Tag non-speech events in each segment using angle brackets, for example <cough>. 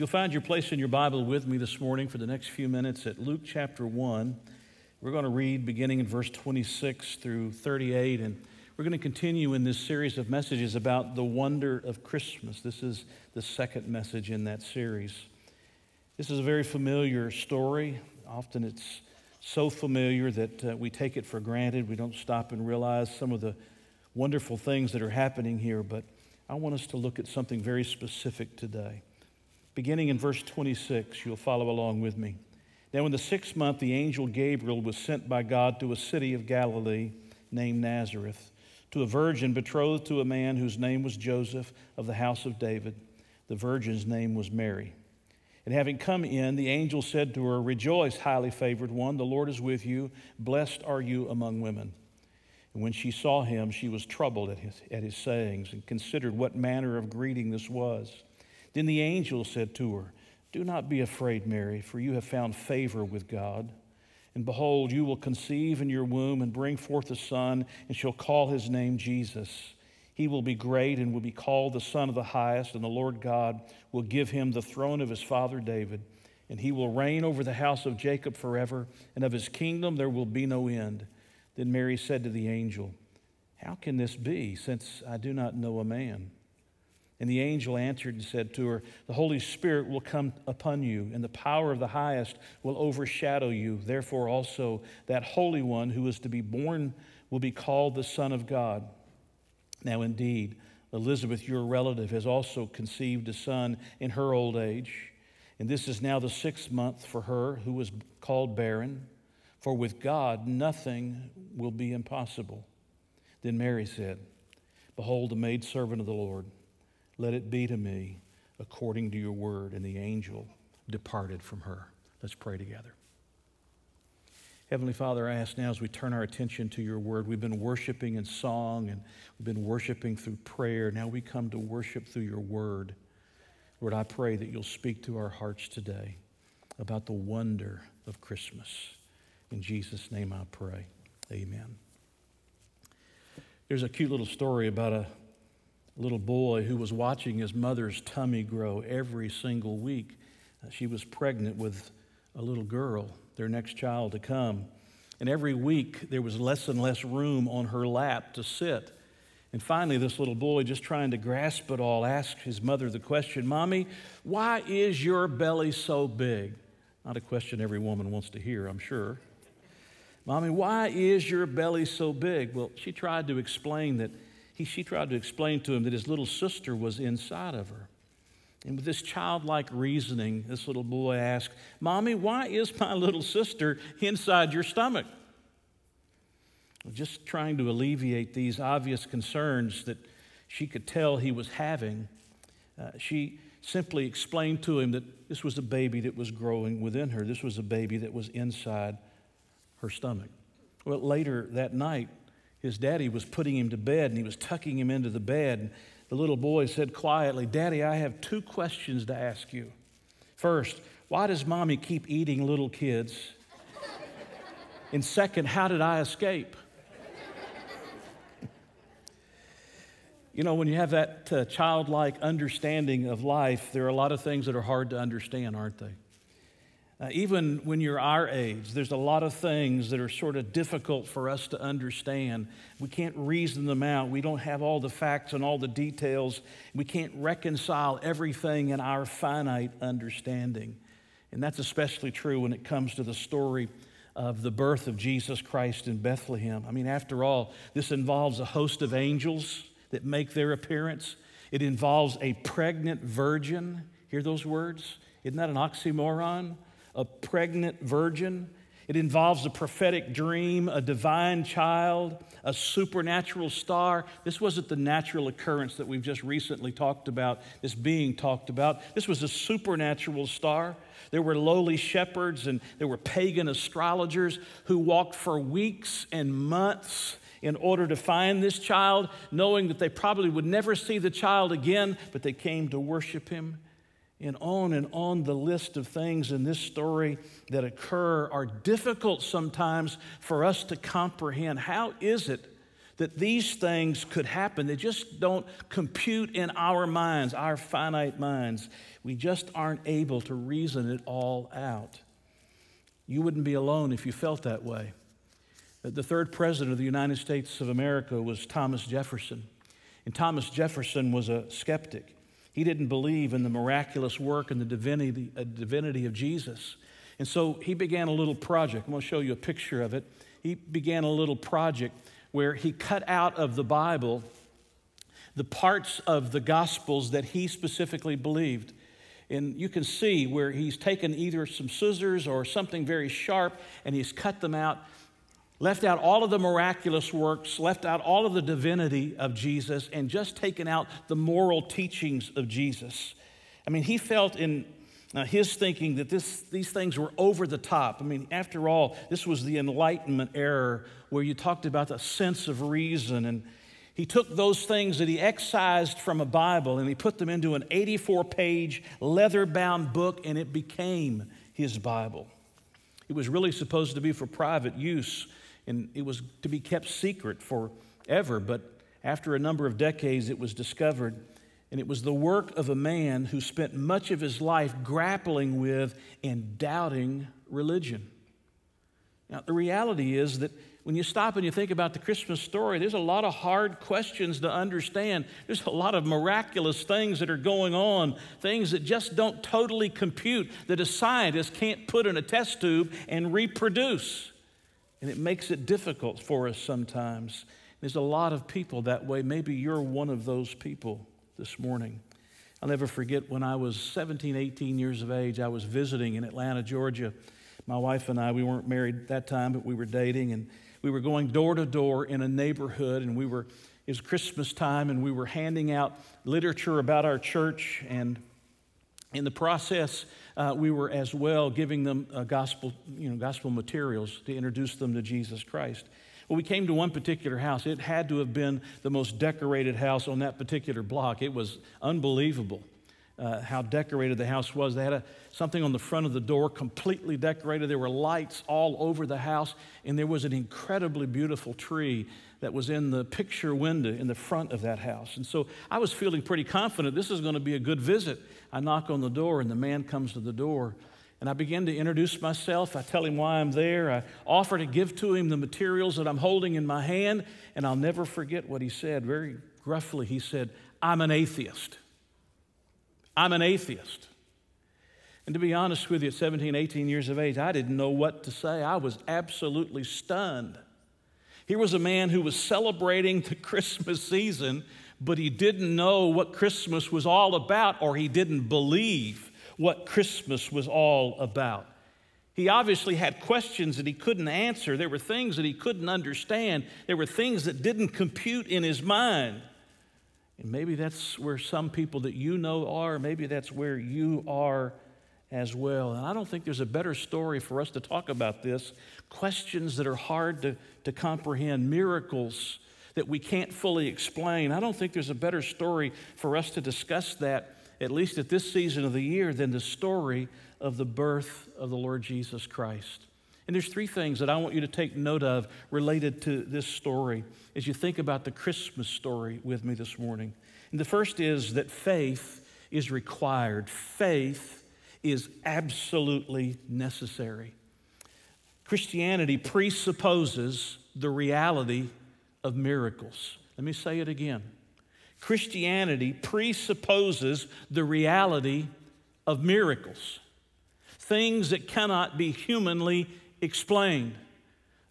You'll find your place in your Bible with me this morning for the next few minutes at Luke chapter 1, we're going to read beginning in verse 26 through 38, and we're going to continue in this series of messages about the wonder of Christmas. This is the second message in that series. This is a very familiar story. Often it's so familiar that uh, we take it for granted. We don't stop and realize some of the wonderful things that are happening here, but I want us to look at something very specific today. Beginning in verse 26, you'll follow along with me. Now, in the sixth month, the angel Gabriel was sent by God to a city of Galilee named Nazareth, to a virgin betrothed to a man whose name was Joseph of the house of David. The virgin's name was Mary. And having come in, the angel said to her, Rejoice, highly favored one, the Lord is with you. Blessed are you among women. And when she saw him, she was troubled at his, at his sayings and considered what manner of greeting this was. Then the angel said to her, Do not be afraid, Mary, for you have found favor with God. And behold, you will conceive in your womb and bring forth a son, and shall call his name Jesus. He will be great and will be called the Son of the Highest, and the Lord God will give him the throne of his father David. And he will reign over the house of Jacob forever, and of his kingdom there will be no end. Then Mary said to the angel, How can this be, since I do not know a man? And the angel answered and said to her, The Holy Spirit will come upon you, and the power of the highest will overshadow you. Therefore, also, that Holy One who is to be born will be called the Son of God. Now, indeed, Elizabeth, your relative, has also conceived a son in her old age. And this is now the sixth month for her who was called barren. For with God, nothing will be impossible. Then Mary said, Behold, the maidservant of the Lord. Let it be to me according to your word. And the angel departed from her. Let's pray together. Heavenly Father, I ask now as we turn our attention to your word, we've been worshiping in song and we've been worshiping through prayer. Now we come to worship through your word. Lord, I pray that you'll speak to our hearts today about the wonder of Christmas. In Jesus' name I pray. Amen. There's a cute little story about a little boy who was watching his mother's tummy grow every single week. Uh, she was pregnant with a little girl, their next child to come. And every week there was less and less room on her lap to sit. And finally, this little boy, just trying to grasp it all, asked his mother the question Mommy, why is your belly so big? Not a question every woman wants to hear, I'm sure. Mommy, why is your belly so big? Well, she tried to explain that he, she tried to explain to him that his little sister was inside of her. And with this childlike reasoning, this little boy asked, Mommy, why is my little sister inside your stomach? Just trying to alleviate these obvious concerns that she could tell he was having, uh, she simply explained to him that this was a baby that was growing within her. This was a baby that was inside her stomach. Well, later that night, his daddy was putting him to bed and he was tucking him into the bed. The little boy said quietly, Daddy, I have two questions to ask you. First, why does mommy keep eating little kids? and second, how did I escape? you know, when you have that uh, childlike understanding of life, there are a lot of things that are hard to understand, aren't they? Uh, even when you're our age, there's a lot of things that are sort of difficult for us to understand. We can't reason them out. We don't have all the facts and all the details. We can't reconcile everything in our finite understanding. And that's especially true when it comes to the story of the birth of Jesus Christ in Bethlehem. I mean, after all, this involves a host of angels that make their appearance, it involves a pregnant virgin. Hear those words? Isn't that an oxymoron? A pregnant virgin. It involves a prophetic dream, a divine child, a supernatural star. This wasn't the natural occurrence that we've just recently talked about, this being talked about. This was a supernatural star. There were lowly shepherds and there were pagan astrologers who walked for weeks and months in order to find this child, knowing that they probably would never see the child again, but they came to worship him and on and on the list of things in this story that occur are difficult sometimes for us to comprehend. How is it that these things could happen. They just don't compute in our minds, our finite minds. We just aren't able to reason it all out. You wouldn't be alone if you felt that way. The third president of the United States of America was Thomas Jefferson. And Thomas Jefferson was a skeptic. He didn't believe in the miraculous work and the divinity, uh, divinity of Jesus. And so he began a little project. I'm going to show you a picture of it. He began a little project where he cut out of the Bible the parts of the Gospels that he specifically believed. And you can see where he's taken either some scissors or something very sharp and he's cut them out left out all of the miraculous works, left out all of the divinity of Jesus, and just taken out the moral teachings of Jesus. I mean, he felt in uh, his thinking that this, these things were over the top. I mean, after all, this was the Enlightenment era where you talked about the sense of reason. And he took those things that he excised from a Bible and he put them into an 84 page leather bound book, and it became his Bible. It was really supposed to be for private use and it was to be kept secret forever. But after a number of decades, it was discovered. And it was the work of a man who spent much of his life grappling with and doubting religion. Now, the reality is that when you stop and you think about the Christmas story, there's a lot of hard questions to understand. There's a lot of miraculous things that are going on, things that just don't totally compute, that a scientist can't put in a test tube and reproduce. And it makes it difficult for us sometimes. There's a lot of people that way. Maybe you're one of those people this morning. I'll never forget when I was 17, 18 years of age, I was visiting in Atlanta, Georgia. My wife and I, we weren't married that time, but we were dating, and we were going door to door in a neighborhood, and we were, it was Christmas time, and we were handing out literature about our church. And in the process, uh, we were as well giving them uh, gospel, you know, gospel materials to introduce them to Jesus Christ. Well, we came to one particular house. It had to have been the most decorated house on that particular block. It was unbelievable uh, how decorated the house was. They had a, something on the front of the door completely decorated. There were lights all over the house, and there was an incredibly beautiful tree that was in the picture window in the front of that house. And so I was feeling pretty confident this is going to be a good visit. I knock on the door, and the man comes to the door. And I begin to introduce myself. I tell him why I'm there. I offer to give to him the materials that I'm holding in my hand. And I'll never forget what he said. Very gruffly, he said, I'm an atheist. I'm an atheist. And to be honest with you, at 17, 18 years of age, I didn't know what to say. I was absolutely stunned. Here was a man who was celebrating the <laughs> Christmas season but he didn't know what Christmas was all about, or he didn't believe what Christmas was all about. He obviously had questions that he couldn't answer. There were things that he couldn't understand. There were things that didn't compute in his mind. And maybe that's where some people that you know are, maybe that's where you are as well. And I don't think there's a better story for us to talk about this. Questions that are hard to, to comprehend, miracles that we can't fully explain. I don't think there's a better story for us to discuss that, at least at this season of the year, than the story of the birth of the Lord Jesus Christ. And there's three things that I want you to take note of related to this story as you think about the Christmas story with me this morning. And the first is that faith is required. Faith is absolutely necessary. Christianity presupposes the reality of miracles. Let me say it again. Christianity presupposes the reality of miracles, things that cannot be humanly explained.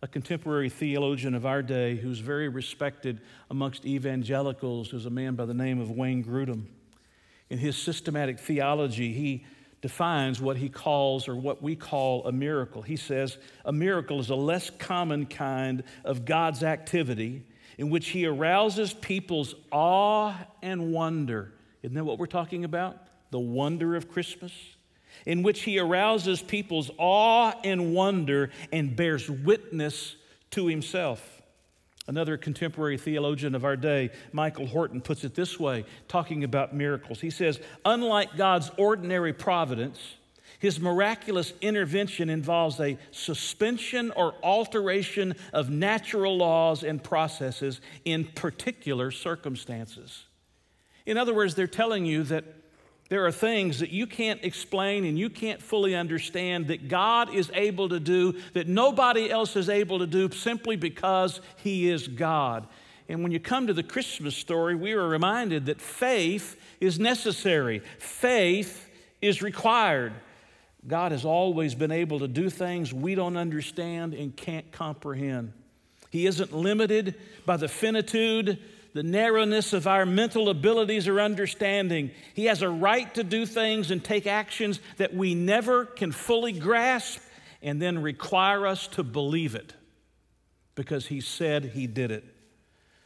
A contemporary theologian of our day who's very respected amongst evangelicals is a man by the name of Wayne Grudem. In his systematic theology, he defines what he calls or what we call a miracle. He says a miracle is a less common kind of God's activity in which he arouses people's awe and wonder. Isn't that what we're talking about? The wonder of Christmas? In which he arouses people's awe and wonder and bears witness to himself. Another contemporary theologian of our day, Michael Horton, puts it this way, talking about miracles. He says, Unlike God's ordinary providence, His miraculous intervention involves a suspension or alteration of natural laws and processes in particular circumstances. In other words, they're telling you that there are things that you can't explain and you can't fully understand that God is able to do that nobody else is able to do simply because He is God. And when you come to the Christmas story, we are reminded that faith is necessary, faith is required. God has always been able to do things we don't understand and can't comprehend. He isn't limited by the finitude the narrowness of our mental abilities or understanding. He has a right to do things and take actions that we never can fully grasp and then require us to believe it because He said He did it.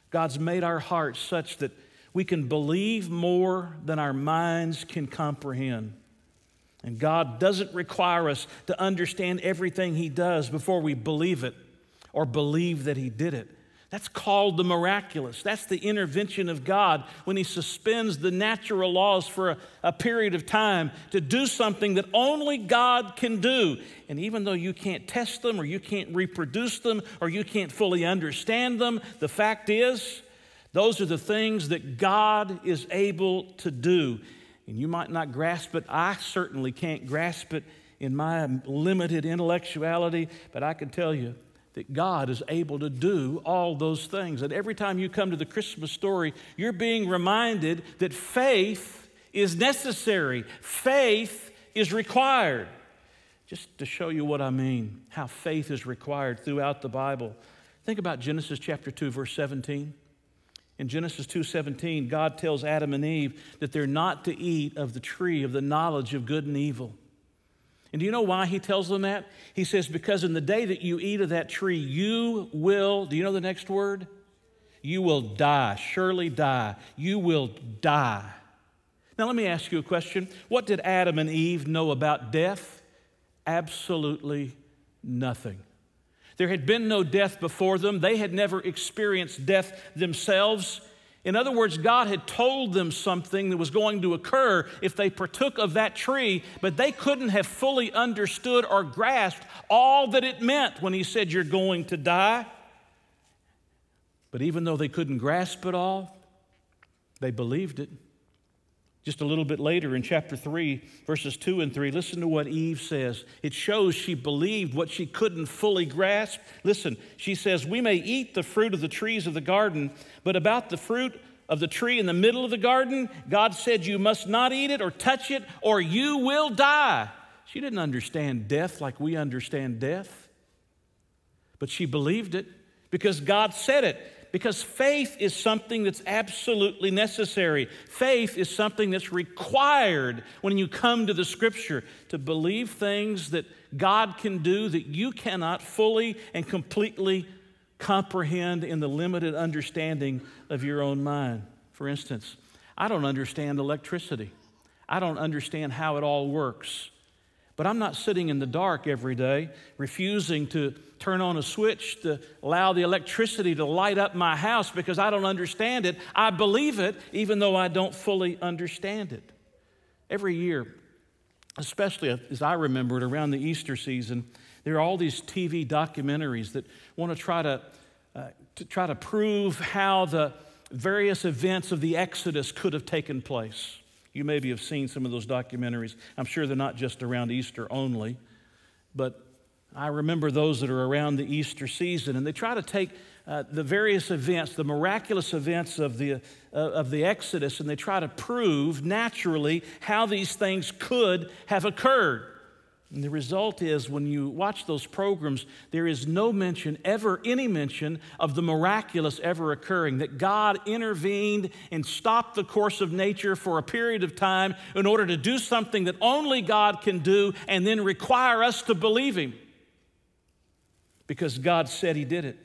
God's made our hearts such that we can believe more than our minds can comprehend. And God doesn't require us to understand everything He does before we believe it or believe that He did it. That's called the miraculous. That's the intervention of God when He suspends the natural laws for a, a, period of time to do something that only God can do. And even though you can't test them or you can't reproduce them or you can't fully understand them, the fact is, those are the things that God is able to do. And you might not grasp it. I certainly can't grasp it in my limited intellectuality, but I can tell you that God is able to do all those things. And every time you come to the Christmas story, you're being reminded that faith is necessary, faith is required. Just to show you what I mean, how faith is required throughout the Bible. Think about Genesis chapter 2 verse 17. In Genesis 2:17, God tells Adam and Eve that they're not to eat of the tree of the knowledge of good and evil. And do you know why he tells them that? He says, Because in the day that you eat of that tree, you will, do you know the next word? You will die, surely die. You will die. Now, let me ask you a question. What did Adam and Eve know about death? Absolutely nothing. There had been no death before them, they had never experienced death themselves. In other words, God had told them something that was going to occur if they partook of that tree, but they couldn't have fully understood or grasped all that it meant when He said, You're going to die. But even though they couldn't grasp it all, they believed it. Just a little bit later in chapter 3, verses 2 and 3, listen to what Eve says. It shows she believed what she couldn't fully grasp. Listen, she says, We may eat the fruit of the trees of the garden, but about the fruit of the tree in the middle of the garden, God said, You must not eat it or touch it, or you will die. She didn't understand death like we understand death, but she believed it because God said it because faith is something that's absolutely necessary. Faith is something that's required when you come to the scripture to believe things that God can do that you cannot fully and completely comprehend in the limited understanding of your own mind. For instance, I don't understand electricity. I don't understand how it all works. But I'm not sitting in the dark every day, refusing to turn on a switch to allow the electricity to light up my house because I don't understand it. I believe it, even though I don't fully understand it. Every year, especially as I remember it around the Easter season, there are all these TV documentaries that want to try to, uh, to try to prove how the various events of the Exodus could have taken place. You maybe have seen some of those documentaries. I'm sure they're not just around Easter only, but I remember those that are around the Easter season, and they try to take uh, the various events, the miraculous events of the, uh, of the Exodus, and they try to prove naturally how these things could have occurred. And the result is, when you watch those programs, there is no mention, ever any mention, of the miraculous ever occurring. That God intervened and stopped the course of nature for a period of time in order to do something that only God can do and then require us to believe Him. Because God said He did it.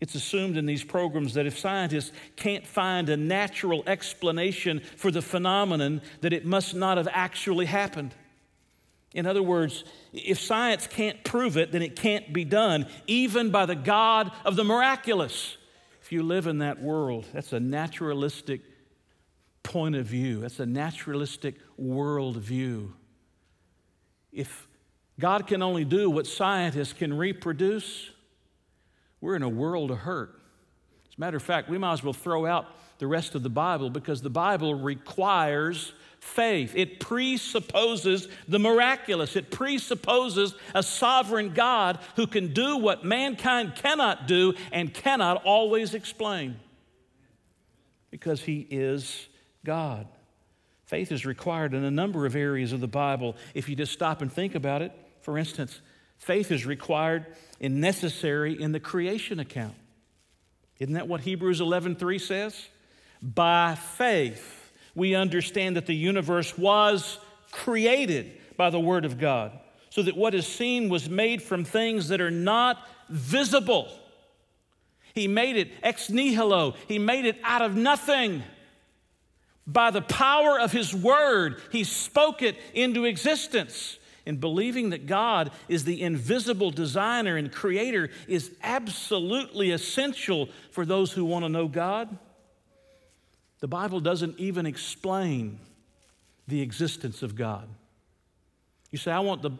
It's assumed in these programs that if scientists can't find a natural explanation for the phenomenon, that it must not have actually happened. In other words, if science can't prove it, then it can't be done, even by the God of the miraculous. If you live in that world, that's a naturalistic point of view, that's a naturalistic worldview. If God can only do what scientists can reproduce, we're in a world of hurt. As a matter of fact, we might as well throw out the rest of the Bible because the Bible requires faith. It presupposes the miraculous, it presupposes a sovereign God who can do what mankind cannot do and cannot always explain because he is God. Faith is required in a number of areas of the Bible if you just stop and think about it. For instance, faith is required and necessary in the creation account. Isn't that what Hebrews 11:3 says? By faith we understand that the universe was created by the Word of God, so that what is seen was made from things that are not visible. He made it ex nihilo, He made it out of nothing. By the power of His Word, He spoke it into existence. And believing that God is the invisible designer and creator is absolutely essential for those who want to know God. The Bible doesn't even explain the existence of God. You say, I want, the,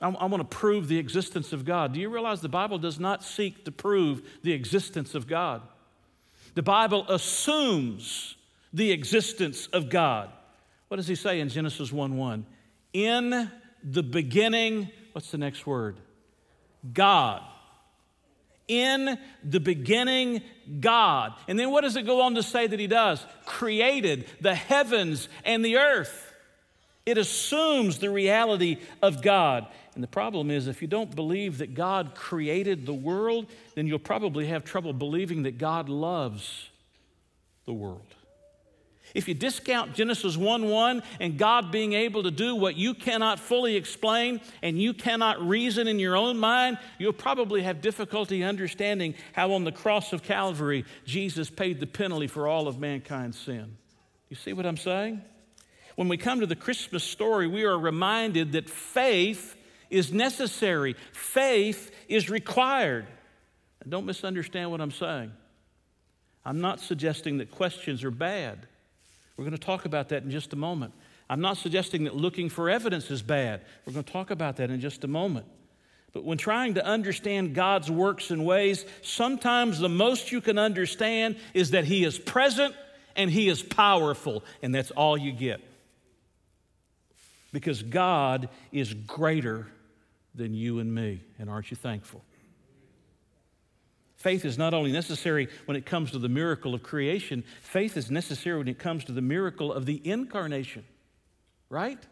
I, I want to prove the existence of God. Do you realize the Bible does not seek to prove the existence of God? The Bible assumes the existence of God. What does he say in Genesis 1 1? In the beginning, what's the next word? God. In the beginning, God. And then what does it go on to say that He does? Created the heavens and the earth. It assumes the reality of God. And the problem is, if you don't believe that God created the world, then you'll probably have trouble believing that God loves the world. If you discount Genesis 1 1 and God being able to do what you cannot fully explain and you cannot reason in your own mind, you'll probably have difficulty understanding how on the cross of Calvary Jesus paid the penalty for all of mankind's sin. You see what I'm saying? When we come to the Christmas story, we are reminded that faith is necessary, faith is required. Don't misunderstand what I'm saying. I'm not suggesting that questions are bad. We're going to talk about that in just a moment. I'm not suggesting that looking for evidence is bad. We're going to talk about that in just a moment. But when trying to understand God's works and ways, sometimes the most you can understand is that He is present and He is powerful, and that's all you get. Because God is greater than you and me, and aren't you thankful? Faith is not only necessary when it comes to the miracle of creation, faith is necessary when it comes to the miracle of the incarnation, right?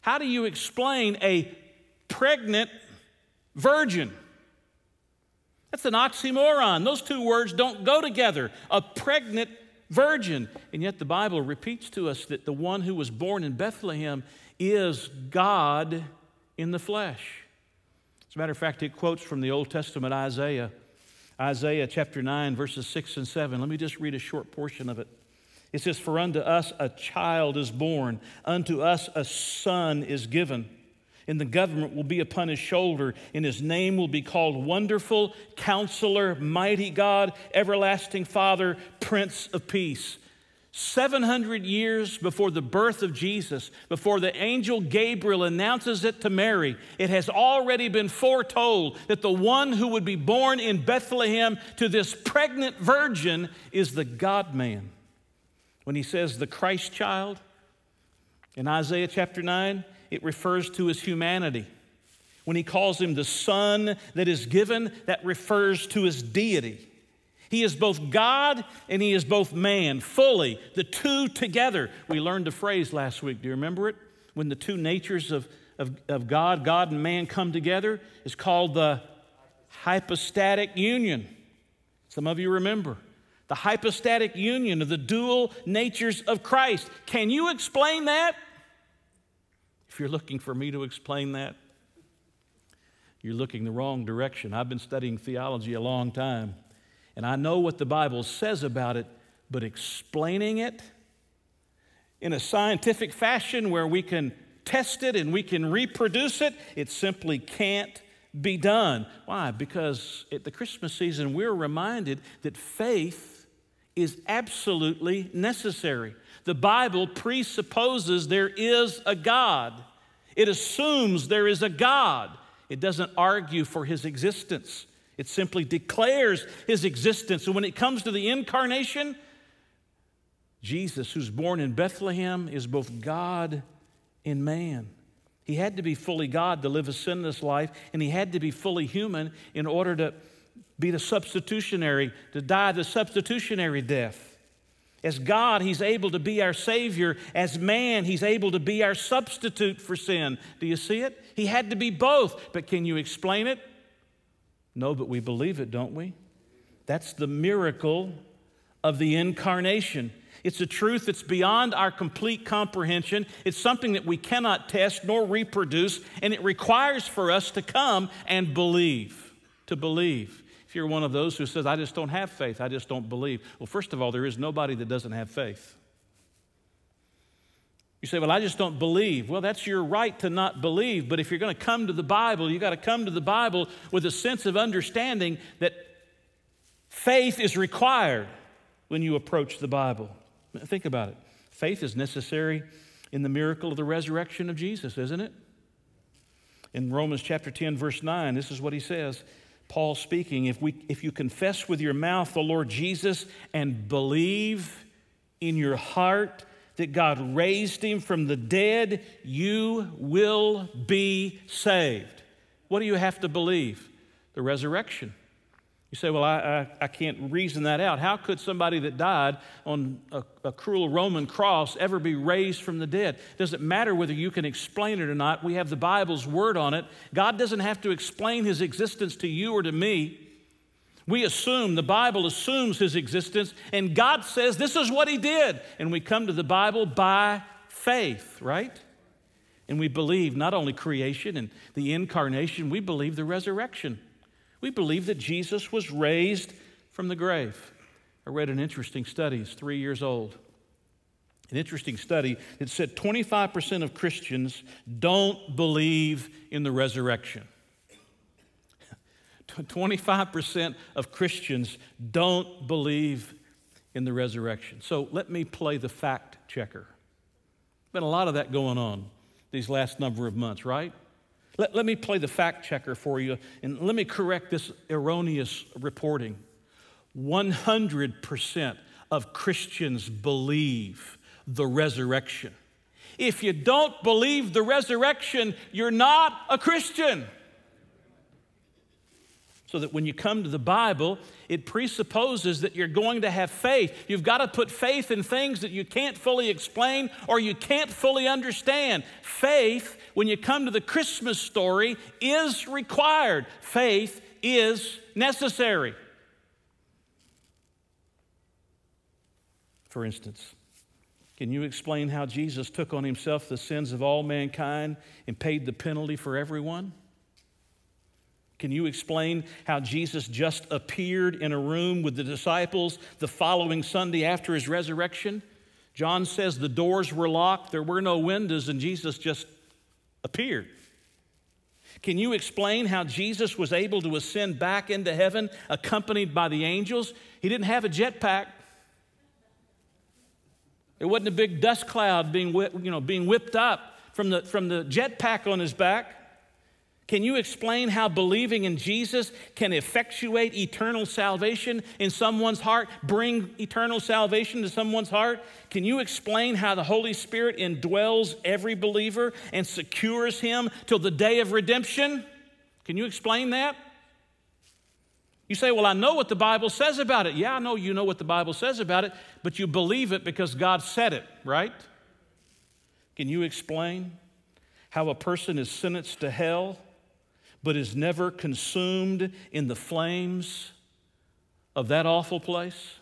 How do you explain a pregnant virgin? That's an oxymoron. Those two words don't go together. A pregnant virgin. And yet the Bible repeats to us that the one who was born in Bethlehem is God in the flesh. As a matter of fact, it quotes from the Old Testament Isaiah Isaiah chapter 9, verses 6 and 7. Let me just read a short portion of it. It says, For unto us a child is born, unto us a son is given. And the government will be upon his shoulder, and his name will be called Wonderful, Counselor, Mighty God, Everlasting Father, Prince of Peace. 700 years before the birth of Jesus, before the angel Gabriel announces it to Mary, it has already been foretold that the one who would be born in Bethlehem to this pregnant virgin is the God man. When he says the Christ child in Isaiah chapter 9, it refers to his humanity. When he calls him the Son that is given, that refers to his deity. He is both God and he is both man, fully, the two together. We learned the phrase last week. Do you remember it? When the two natures of, of, of God, God and man come together, it's called the hypostatic union. Some of you remember. The hypostatic union of the dual natures of Christ. Can you explain that? If you're looking for me to explain that, you're looking the wrong direction. I've been studying theology a long time. And I know what the Bible says about it, but explaining it in a scientific fashion where we can test it and we can reproduce it, it simply can't be done. Why? Because at the Christmas season, we're reminded that faith is absolutely necessary. The Bible presupposes there is a God. It assumes there is a God. It doesn't argue for his existence. It simply declares his existence. And when it comes to the incarnation, Jesus, who's born in Bethlehem, is both God and man. He had to be fully God to live a sinless life, and he had to be fully human in order to be the substitutionary, to die the substitutionary death. As God, He's able to be our Savior. As man, He's able to be our substitute for sin. Do you see it? He had to be both. But can you explain it? No, but we believe it, don't we? That's the miracle of the incarnation. It's a truth that's beyond our complete comprehension. It's something that we cannot test nor reproduce, and it requires for us to come and believe. To believe. If you're one of those who says, I just don't have faith, I just don't believe, well, first of all, there is nobody that doesn't have faith. You say, Well, I just don't believe. Well, that's your right to not believe, but if you're going to come to the Bible, you've got to come to the Bible with a sense of understanding that faith is required when you approach the Bible. Think about it. Faith is necessary in the miracle of the resurrection of Jesus, isn't it? In Romans chapter 10, verse 9, this is what he says Paul speaking, if, we, if you confess with your mouth the Lord Jesus and believe in your heart that God raised him from the dead, you will be saved. What do you have to believe? The resurrection. You say, Well, I, I, I, can't reason that out. How could somebody that died on a, a, cruel Roman cross ever be raised from the dead? Does it matter whether you can explain it or not? We have the Bible's word on it. God doesn't have to explain his existence to you or to me. We assume, the Bible assumes his existence, and God says this is what he did. And we come to the Bible by faith, right? And we believe not only creation and the incarnation, we believe the resurrection. We believe that Jesus was raised from the grave. I read an interesting study, it's three years old. An interesting study that said 25% of Christians don't believe in the resurrection. 25% of Christians don't believe in the resurrection. So let me play the fact checker. Been a lot of that going on these last number of months, right? Let, let me play the fact checker for you and let me correct this erroneous reporting. 100% of Christians believe the resurrection. If you don't believe the resurrection, you're not a Christian so that when you come to the Bible, it presupposes that you're going to have faith. You've got to put faith in things that you can't fully explain or you can't fully understand. Faith, when you come to the Christmas story, is required. Faith is necessary. For instance, can you explain how Jesus took on himself the sins of all mankind and paid the penalty for everyone? Can you explain how Jesus just appeared in a room with the disciples the following Sunday after his resurrection? John says the doors were locked, there were no windows, and Jesus just appeared. Can you explain how Jesus was able to ascend back into heaven accompanied by the angels? He didn't have a jetpack. There wasn't a big dust cloud being, you know, being whipped up from the, from the jetpack on his back. Can you explain how believing in Jesus can effectuate eternal salvation in someone's heart, bring eternal salvation to someone's heart? Can you explain how the Holy Spirit indwells every believer and secures him till the day of redemption? Can you explain that? You say, Well, I know what the Bible says about it. Yeah, I know you know what the Bible says about it, but you believe it because God said it, right? Can you explain how a person is sentenced to hell? But is never consumed in the flames of that awful place?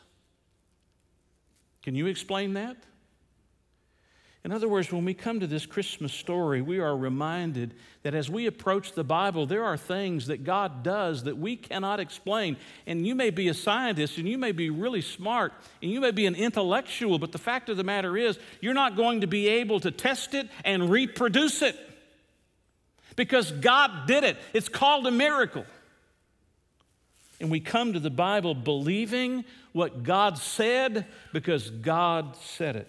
Can you explain that? In other words, when we come to this Christmas story, we are reminded that as we approach the Bible, there are things that God does that we cannot explain. And you may be a scientist and you may be really smart and you may be an intellectual, but the fact of the matter is, you're not going to be able to test it and reproduce it because God did it. It's called a miracle. And we come to the Bible believing what God said because God said it.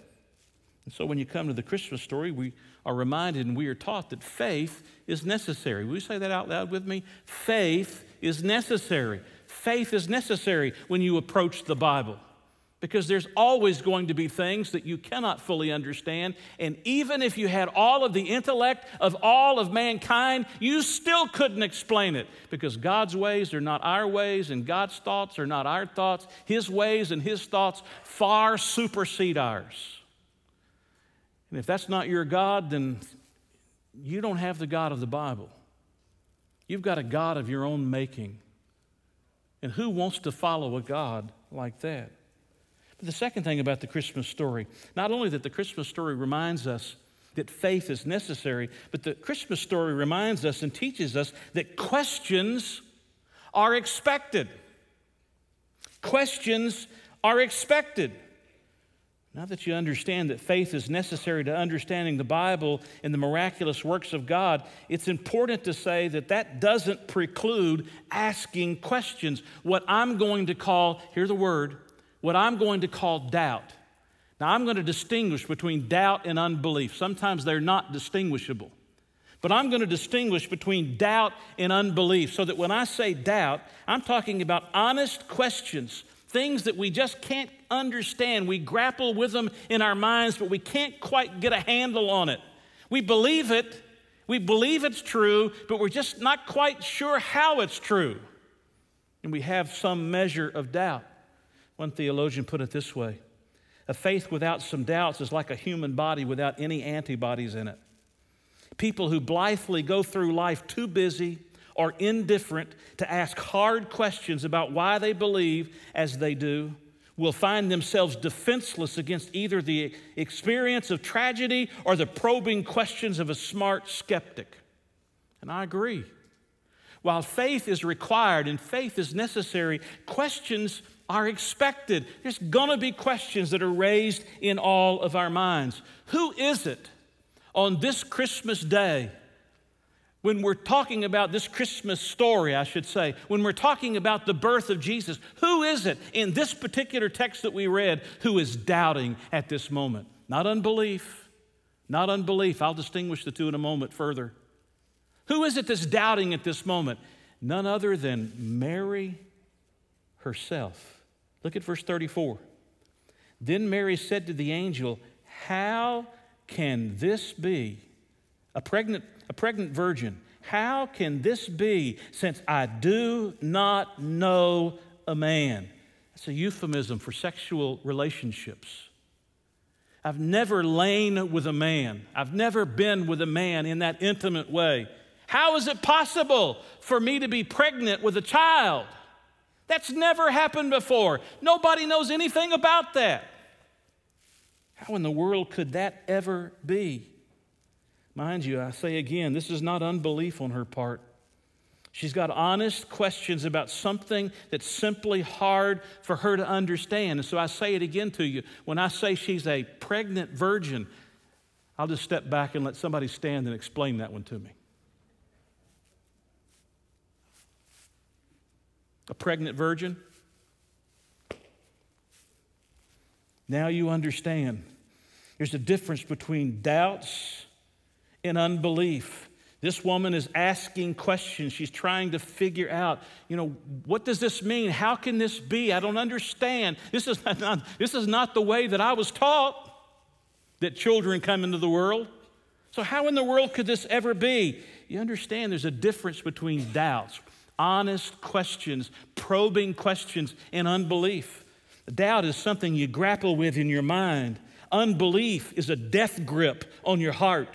And so when you come to the Christmas story, we are reminded and we are taught that faith is necessary. Will you say that out loud with me? Faith is necessary. Faith is necessary when you approach the Bible because there's always going to be things that you cannot fully understand. And even if you had all of the intellect of all of mankind, you still couldn't explain it because God's ways are not our ways, and God's thoughts are not our thoughts. His ways and His thoughts far supersede ours. And if that's not your God, then you don't have the God of the Bible. You've got a God of your own making. And who wants to follow a God like that? The second thing about the Christmas story, not only that the Christmas story reminds us that faith is necessary, but the Christmas story reminds us and teaches us that questions are expected. Questions are expected. Now that you understand that faith is necessary to understanding the Bible and the miraculous works of God, it's important to say that that doesn't preclude asking questions. What I'm going to call, hear the word, what I'm going to call doubt. Now, I'm going to distinguish between doubt and unbelief. Sometimes they're not distinguishable. But I'm going to distinguish between doubt and unbelief so that when I say doubt, I'm talking about honest questions things that we just can't understand. We grapple with them in our minds, but we can't quite get a handle on it. We believe it, we believe it's true, but we're just not quite sure how it's true. And we have some measure of doubt. One theologian put it this way A faith without some doubts is like a human body without any antibodies in it. People who blithely go through life too busy, or indifferent to ask hard questions about why they believe as they do will find themselves defenseless against either the experience of tragedy or the probing questions of a smart skeptic. And I agree. While faith is required and faith is necessary, questions are expected. There's gonna be questions that are raised in all of our minds. Who is it on this Christmas day? when we're talking about this Christmas story, I should say, when we're talking about the birth of Jesus, who is it in this particular text that we read who is doubting at this moment? Not unbelief, not unbelief. I'll distinguish the two in a moment further. Who is it that's doubting at this moment? None other than Mary herself. Look at verse 34. Then Mary said to the angel, How can this be? A pregnant a pregnant virgin. How can this be since I do not know a man? That's a euphemism for sexual relationships. I've never lain with a man. I've never been with a man in that intimate way. How is it possible for me to be pregnant with a child? That's never happened before. Nobody knows anything about that. How in the world could that ever be? Mind you, I say again, this is not unbelief on her part. She's got honest questions about something that's simply hard for her to understand. And so I say it again to you. When I say she's a pregnant virgin, I'll just step back and let somebody stand and explain that one to me. A pregnant virgin? Now you understand. There's a difference between doubts and unbelief. This woman is asking questions. She's trying to figure out, you know, what does this mean? How can this be? I don't understand. This is <laughs> not, this is not the way that I was taught that children come into the world. So, how in the world could this ever be? You understand there's a difference between doubts, honest questions, probing questions, and unbelief. Doubt is something you grapple with in your mind, unbelief is a death grip on your heart.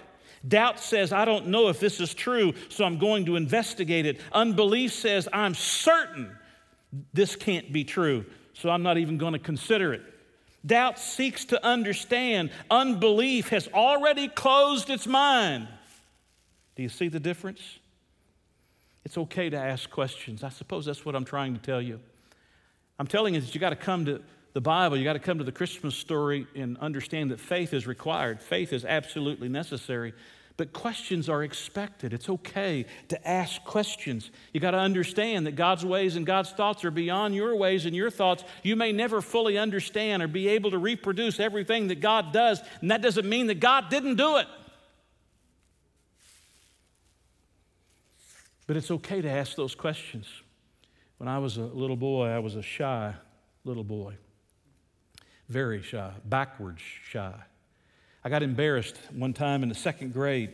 Doubt says, I don't know if this is true, so I'm going to investigate it. Unbelief says, I'm certain this can't be true, so I'm not even going to consider it. Doubt seeks to understand. Unbelief has already closed its mind. Do you see the difference? It's okay to ask questions. I suppose that's what I'm trying to tell you. I'm telling you that you got to come to the Bible, you got to come to the Christmas story and understand that faith is required. Faith is absolutely necessary. But questions are expected. It's okay to ask questions. You got to understand that God's ways and God's thoughts are beyond your ways and your thoughts. You may never fully understand or be able to reproduce everything that God does, and that doesn't mean that God didn't do it. But it's okay to ask those questions. When I was a little boy, I was a shy little boy, very shy, backwards shy. I got embarrassed one time in the second grade.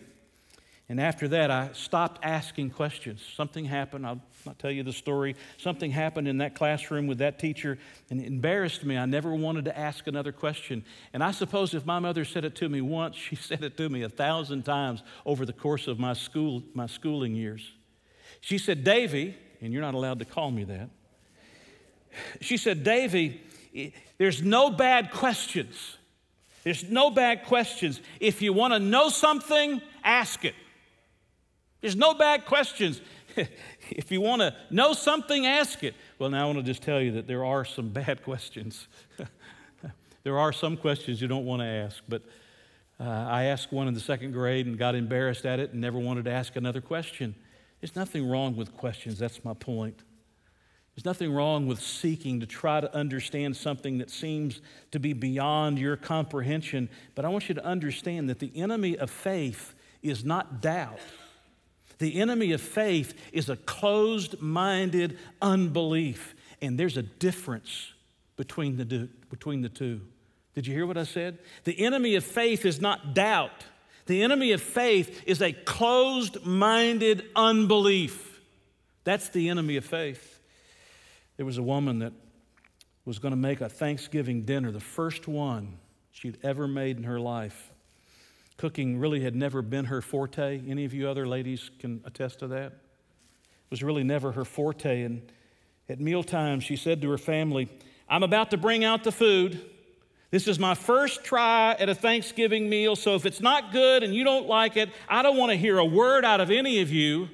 And after that, I stopped asking questions. Something happened. I'll not tell you the story. Something happened in that classroom with that teacher and it embarrassed me. I never wanted to ask another question. And I suppose if my mother said it to me once, <laughs> she said it to me a thousand times over the course of my, school, my schooling years. She said, Davy, and you're not allowed to call me that. She said, Davy, there's no bad questions. There's no bad questions. If you want to know something, ask it. There's no bad questions. <laughs> if you want to know something, ask it. Well, now I want to just tell you that there are some bad <laughs> questions. <laughs> there are some questions you don't want to ask, but uh, I asked one in the second grade and got embarrassed at it and never wanted to ask another question. There's nothing wrong with questions, that's my point. There's nothing wrong with seeking to try to understand something that seems to be beyond your comprehension, but I want you to understand that the enemy of faith is not doubt. The enemy of faith is a closed minded unbelief, and there's a difference between the, between the two. Did you hear what I said? The enemy of faith is not doubt, the enemy of faith is a closed minded unbelief. That's the enemy of faith. There was a woman that was going to make a Thanksgiving dinner, the first one she'd ever made in her life. Cooking really had never been her forte. Any of you other ladies can attest to that? It was really never her forte. And at mealtime, she said to her family, I'm about to bring out the food. This is my first try at a Thanksgiving meal, so if it's not good and you don't like it, I don't want to hear a word out of any of you.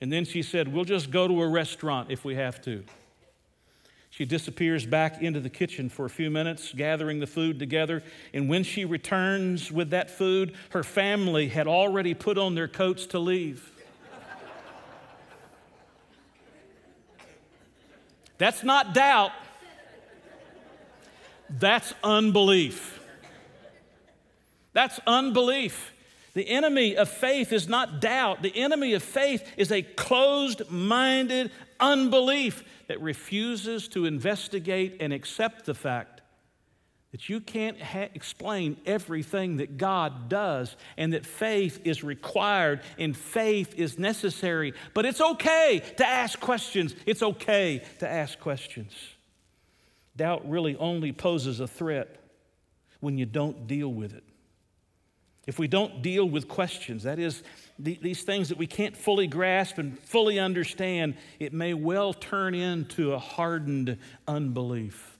And then she said, We'll just go to a restaurant if we have to. She disappears back into the kitchen for a few minutes, gathering the food together. And when she returns with that food, her family had already put on their coats to leave. That's not doubt, that's unbelief. That's unbelief. The enemy of faith is not doubt. The enemy of faith is a closed minded unbelief that refuses to investigate and accept the fact that you can't ha- explain everything that God does and that faith is required and faith is necessary. But it's okay to ask questions. It's okay to ask questions. Doubt really only poses a threat when you don't deal with it. If we don't deal with questions, that is, the, these things that we can't fully grasp and fully understand, it may well turn into a hardened unbelief.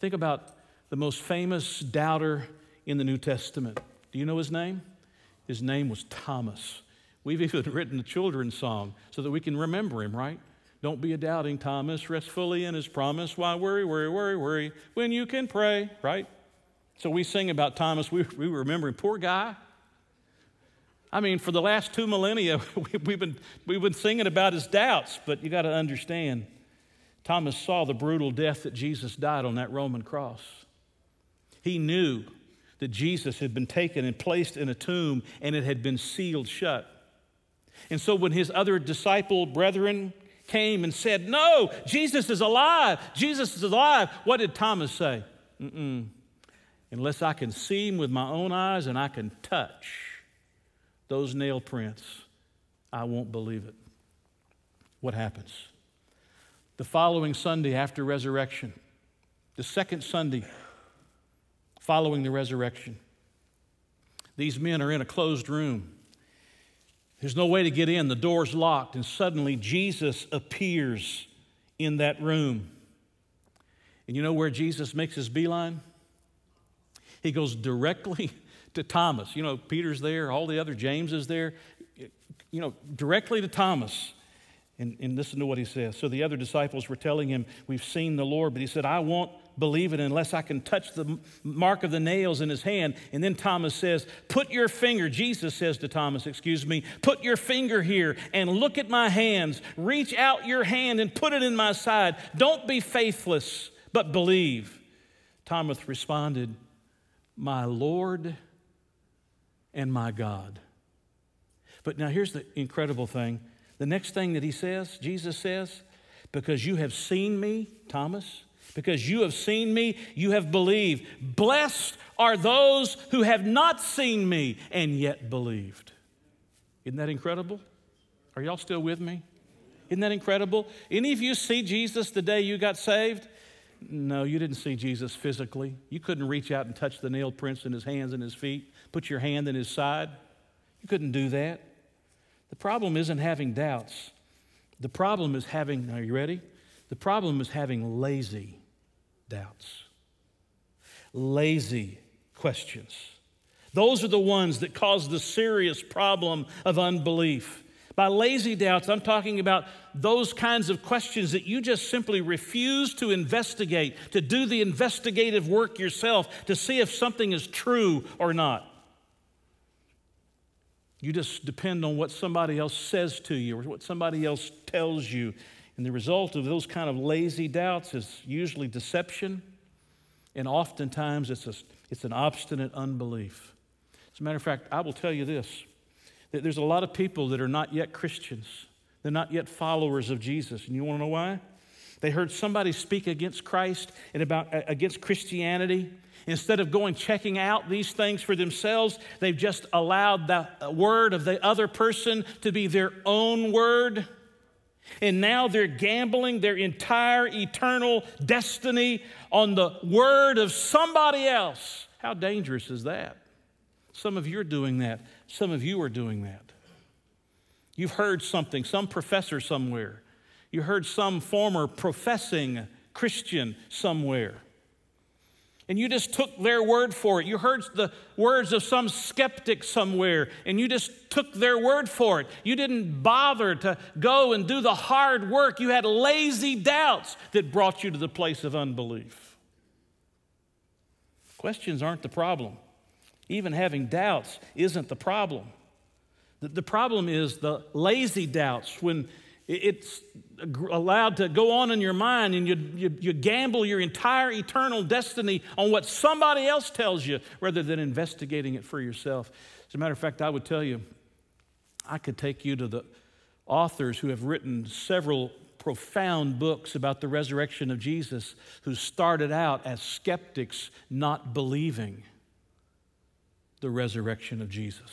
Think about the most famous doubter in the New Testament. Do you know his name? His name was Thomas. We've even <laughs> written a children's song so that we can remember him, right? Don't be a doubting Thomas, rest fully in his promise. Why worry, worry, worry, worry when you can pray, right? So we sing about Thomas. We, we remember him. Poor guy. I mean, for the last two millennia, <laughs> we've been, we've been singing about his doubts, but you got to understand, Thomas saw the brutal death that Jesus died on that Roman cross. He knew that Jesus had been taken and placed in a tomb and it had been sealed shut. And so when his other disciple brethren came and said, No, Jesus is alive, Jesus is alive, what did Thomas say? Mm-mm unless I can see him with my own eyes and I can touch those nail prints, I won't believe it. What happens? The following Sunday after resurrection, the second Sunday following the resurrection, these men are in a closed room. There's no way to get in, the door's locked, and suddenly Jesus appears in that room. And you know where Jesus makes his beeline? He goes directly <laughs> to Thomas. You know, Peter's there, all the other James is there. You know, directly to Thomas. And, and listen to what he says. So the other disciples were telling him, We've seen the Lord. But he said, I won't believe it unless I can touch the mark of the nails in his hand. And then Thomas says, Put your finger, Jesus says to Thomas, excuse me, put your finger here and look at my hands. Reach out your hand and put it in my side. Don't be faithless, but believe. Thomas responded, My Lord and my God. But now here's the incredible thing the next thing that he says, Jesus says, because you have seen me, Thomas, because you have seen me, you have believed. Blessed are those who have not seen me and yet believed. Isn't that incredible? Are y'all still with me? Isn't that incredible? Any of you see Jesus the day you got saved? No, you didn't see Jesus physically. You couldn't reach out and touch the nail prints in his hands and his feet, put your hand in his side. You couldn't do that. The problem isn't having doubts. The problem is having, are you ready? The problem is having lazy doubts, lazy questions. Those are the ones that cause the serious problem of unbelief. By lazy doubts, I'm talking about those kinds of questions that you just simply refuse to investigate, to do the investigative work yourself, to see if something is true or not. You just depend on what somebody else says to you or what somebody else tells you. And the result of those kind of lazy doubts is usually deception, and oftentimes it's, a, it's an obstinate unbelief. As a matter of fact, I will tell you this that there's a lot of people that are not yet Christians, they're not yet followers of Jesus. And you want to know why? They heard somebody speak against Christ and about against Christianity, Instead of going checking out these things for themselves, they've just allowed the uh, word of the other person to be their own word. And now they're gambling their entire eternal destiny on the word of somebody else. How dangerous is that? Some of you are doing that. Some of you are doing that. You've heard something, some professor somewhere. You heard some former professing Christian somewhere and you just took their word for it. You heard the words of some skeptic somewhere, and you just took their word for it. You didn't bother to go and do the hard work. You had lazy doubts that brought you to the place of unbelief. Questions aren't the problem. Even having doubts isn't the problem. The problem is the lazy doubts when it's allowed to go on in your mind and you, you, you, gamble your entire eternal destiny on what somebody else tells you rather than investigating it for yourself. As a matter of fact, I would tell you, I could take you to the authors who have written several profound books about the resurrection of Jesus who started out as skeptics not believing the resurrection of Jesus.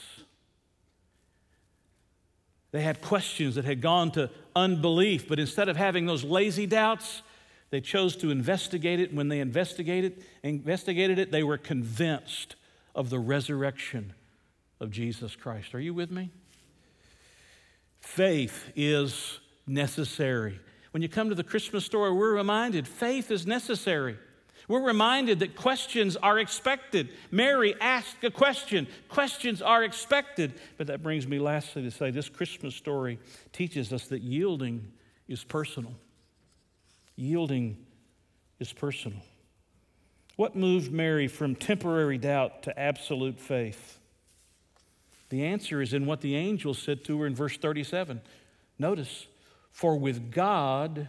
They had questions that had gone to unbelief, but instead of having those lazy doubts, they chose to investigate it. When they investigated, investigated it, they were convinced of the resurrection of Jesus Christ. Are you with me? Faith is necessary. When you come to the Christmas story, we're reminded faith is necessary. We're reminded that questions are expected. Mary asked a question. Questions are expected. But that brings me lastly to say this Christmas story teaches us that yielding is personal. Yielding is personal. What moved Mary from temporary doubt to absolute faith? The answer is in what the angel said to her in verse 37. Notice, for with God,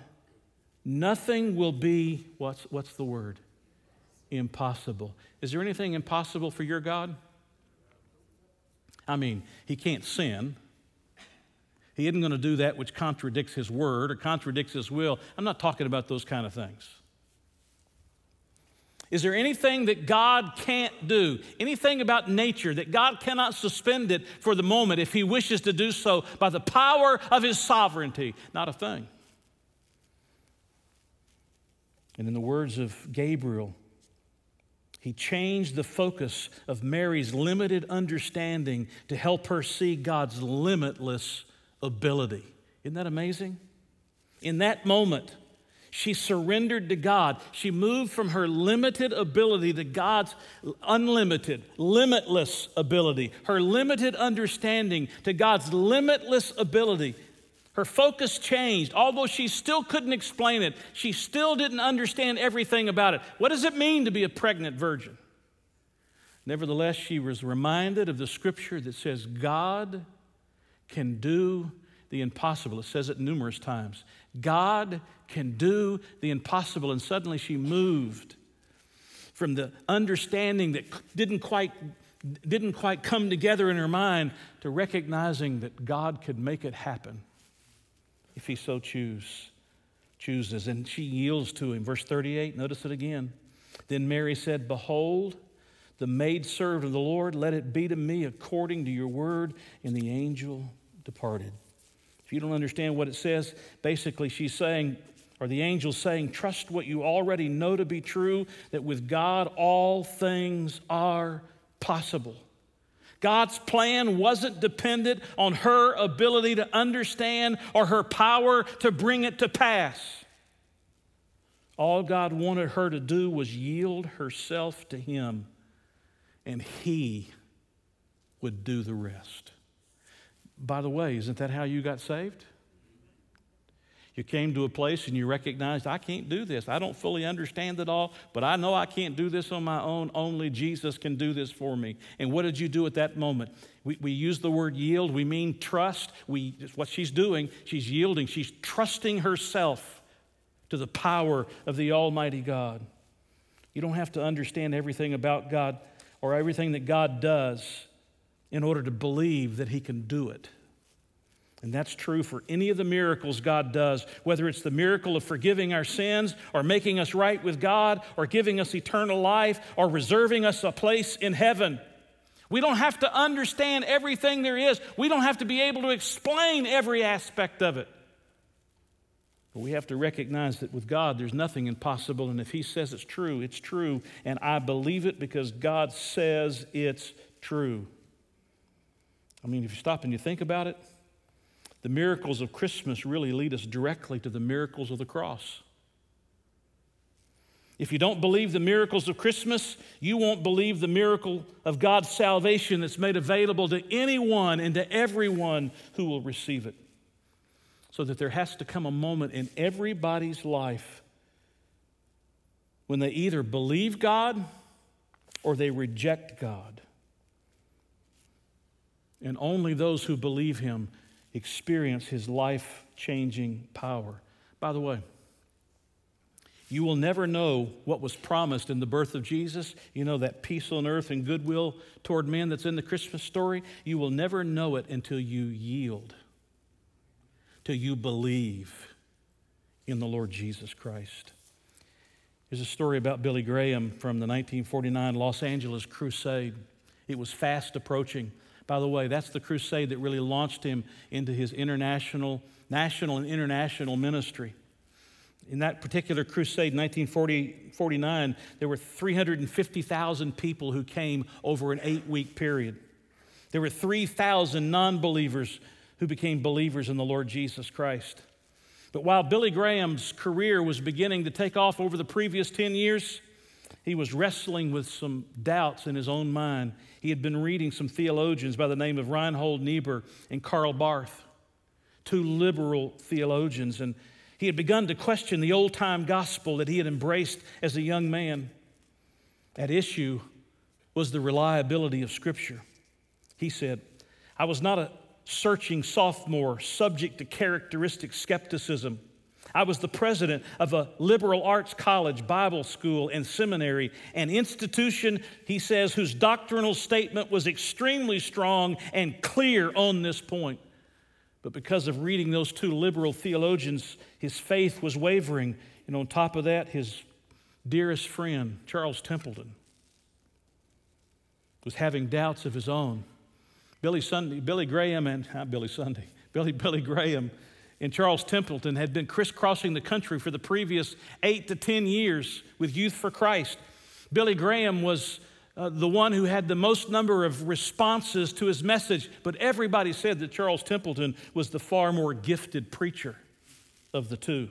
nothing will be, what's, what's the word? Impossible. Is there anything impossible for your God? I mean, he can't sin. He isn't going to do that which contradicts his word or contradicts his will. I'm not talking about those kind of things. Is there anything that God can't do? Anything about nature that God cannot suspend it for the moment if he wishes to do so by the power of his sovereignty? Not a thing. And in the words of Gabriel, he changed the focus of Mary's limited understanding to help her see God's limitless ability. Isn't that amazing? In that moment, she surrendered to God. She moved from her limited ability to God's unlimited, limitless ability, her limited understanding to God's limitless ability. Her focus changed. Although she still couldn't explain it, she still didn't understand everything about it. What does it mean to be a pregnant virgin? Nevertheless, she was reminded of the scripture that says, God can do the impossible. It says it numerous times. God can do the impossible. And suddenly she moved from the understanding that didn't quite, didn't quite come together in her mind to recognizing that God could make it happen if he so choose, chooses. And she yields to him. Verse 38, notice it again. Then Mary said, Behold, the maid maidservant of the Lord, let it be to me according to your word. And the angel departed. If you don't understand what it says, basically she's saying, or the angel's saying, trust what you already know to be true, that with God all things are possible. God's plan wasn't dependent on her ability to understand or her power to bring it to pass. All God wanted her to do was yield herself to Him, and He would do the rest. By the way, isn't that how you got saved? You came to a place and you recognized, I can't do this. I don't fully understand it all, but I know I can't do this on my own. Only Jesus can do this for me. And what did you do at that moment? We, we use the word yield, we mean trust. We, what she's doing, she's yielding, she's trusting herself to the power of the Almighty God. You don't have to understand everything about God or everything that God does in order to believe that He can do it. And that's true for any of the miracles God does, whether it's the miracle of forgiving our sins, or making us right with God, or giving us eternal life, or reserving us a place in heaven. We don't have to understand everything there is, we don't have to be able to explain every aspect of it. But we have to recognize that with God, there's nothing impossible. And if He says it's true, it's true. And I believe it because God says it's true. I mean, if you stop and you think about it, the miracles of Christmas really lead us directly to the miracles of the cross. If you don't believe the miracles of Christmas, you won't believe the miracle of God's salvation that's made available to anyone and to everyone who will receive it. So that there has to come a moment in everybody's life when they either believe God or they reject God. And only those who believe Him experience his life changing power. By the way, you will never know what was promised in the birth of Jesus. You know, that peace on earth and goodwill toward men that's in the Christmas story. You will never know it until you yield, till you believe in the Lord Jesus Christ. There's a story about Billy Graham from the 1949 Los Angeles Crusade. It was fast approaching. By the way, that's the crusade that really launched him into his international, national, and international ministry. In that particular crusade, 1949, there were 350,000 people who came over an eight week period. There were 3,000 non believers who became believers in the Lord Jesus Christ. But while Billy Graham's career was beginning to take off over the previous 10 years, he was wrestling with some doubts in his own mind. He had been reading some theologians by the name of Reinhold Niebuhr and Karl Barth, two liberal theologians, and he had begun to question the old time gospel that he had embraced as a young man. At issue was the reliability of Scripture. He said, I was not a searching sophomore subject to characteristic skepticism. I was the president of a liberal arts college, Bible school, and seminary, an institution, he says, whose doctrinal statement was extremely strong and clear on this point. But because of reading those two liberal theologians, his faith was wavering. And on top of that, his dearest friend, Charles Templeton, was having doubts of his own. Billy Sunday, Billy Graham and not Billy Sunday, <laughs> Billy Billy Graham and Charles Templeton had been crisscrossing the country for the previous eight to 10 years with Youth for Christ. Billy Graham was uh, the one who had the most number of responses to his message, but everybody said that Charles Templeton was the far more gifted preacher of the two.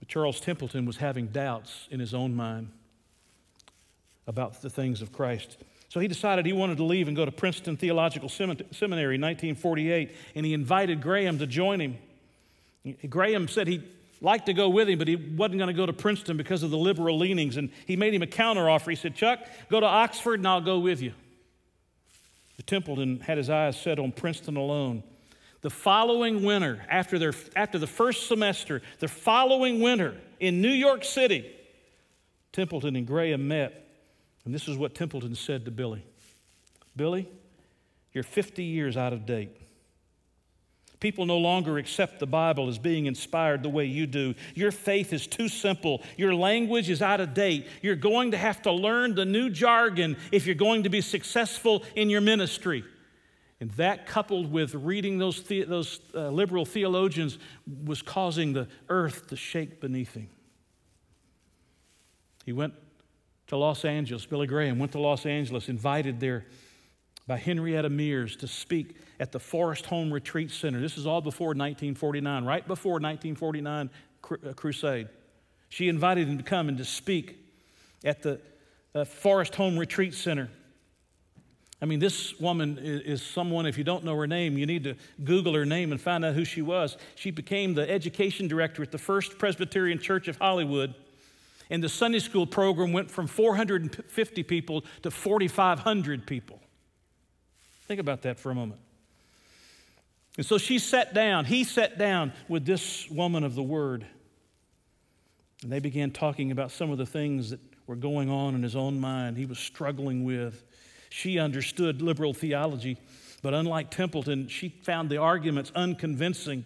But Charles Templeton was having doubts in his own mind about the things of Christ. So he decided he wanted to leave and go to Princeton Theological Seminary in 1948, and he invited Graham to join him. Graham said he liked to go with him, but he wasn't going to go to Princeton because of the liberal leanings, and he made him a counteroffer. He said, Chuck, go to Oxford and I'll go with you. The Templeton had his eyes set on Princeton alone. The following winter, after, their, after the first semester, the following winter in New York City, Templeton and Graham met and this is what Templeton said to Billy Billy, you're 50 years out of date. People no longer accept the Bible as being inspired the way you do. Your faith is too simple. Your language is out of date. You're going to have to learn the new jargon if you're going to be successful in your ministry. And that, coupled with reading those, the, those uh, liberal theologians, was causing the earth to shake beneath him. He went to Los Angeles. Billy Graham went to Los Angeles, invited there by Henrietta Mears to speak at the Forest Home Retreat Center. This is all before 1949, right before 1949 uh, crusade. She invited him to come and to speak at the uh, Forest Home Retreat Center. I mean, this woman is, is someone, if you don't know her name, you need to Google her name and find out who she was. She became the education director at the First Presbyterian Church of Hollywood. And the Sunday school program went from 450 people to 4,500 people. Think about that for a moment. And so she sat down, he sat down with this woman of the word. And they began talking about some of the things that were going on in his own mind, he was struggling with. She understood liberal theology, but unlike Templeton, she found the arguments unconvincing.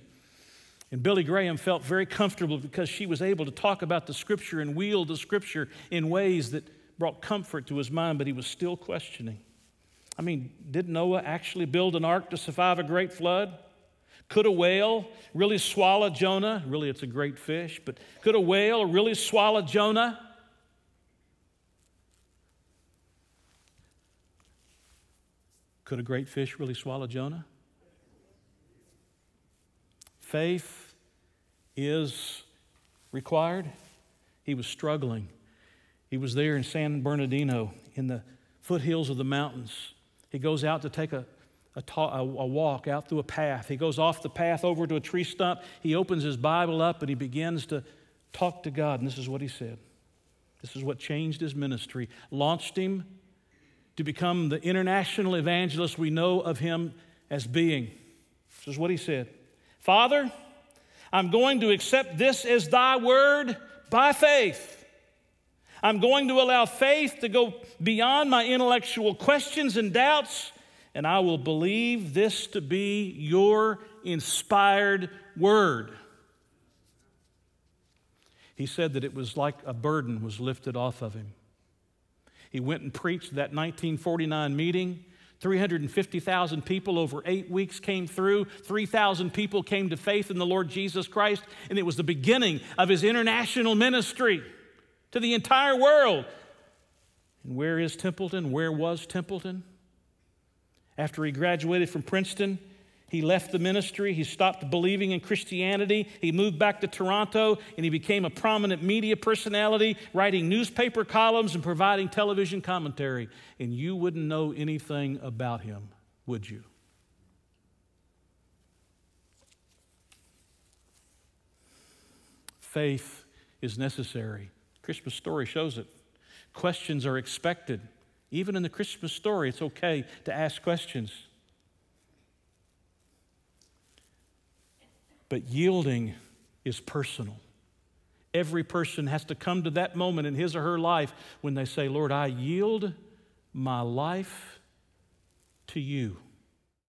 And Billy Graham felt very comfortable because she was able to talk about the scripture and wield the scripture in ways that brought comfort to his mind, but he was still questioning. I mean, did Noah actually build an ark to survive a great flood? Could a whale really swallow Jonah? Really, it's a great fish, but could a whale really swallow Jonah? Could a great fish really swallow Jonah? Faith is required. He was struggling. He was there in San Bernardino in the foothills of the mountains. He goes out to take a, a, ta- a, walk out through a path. He goes off the path over to a tree stump. He opens his Bible up and he begins to talk to God. And this is what he said. This is what changed his ministry, launched him to become the international evangelist we know of him as being. This is what he said. Father, I'm going to accept this as thy word by faith. I'm going to allow faith to go beyond my intellectual questions and doubts, and I will believe this to be your inspired word. He said that it was like a burden was lifted off of him. He went and preached that 1949 meeting. 350,000 people over eight weeks came through. 3,000 people came to faith in the Lord Jesus Christ, and it was the beginning of his international ministry to the entire world. And where is Templeton? Where was Templeton? After he graduated from Princeton, he left the ministry. He stopped believing in Christianity. He moved back to Toronto and he became a prominent media personality, writing newspaper columns and providing television commentary. And you wouldn't know anything about him, would you? Faith is necessary. Christmas story shows it. Questions are expected. Even in the Christmas story, it's okay to ask questions. But yielding is personal. Every person has to come to that moment in his or her life when they say, Lord, I yield my life to you.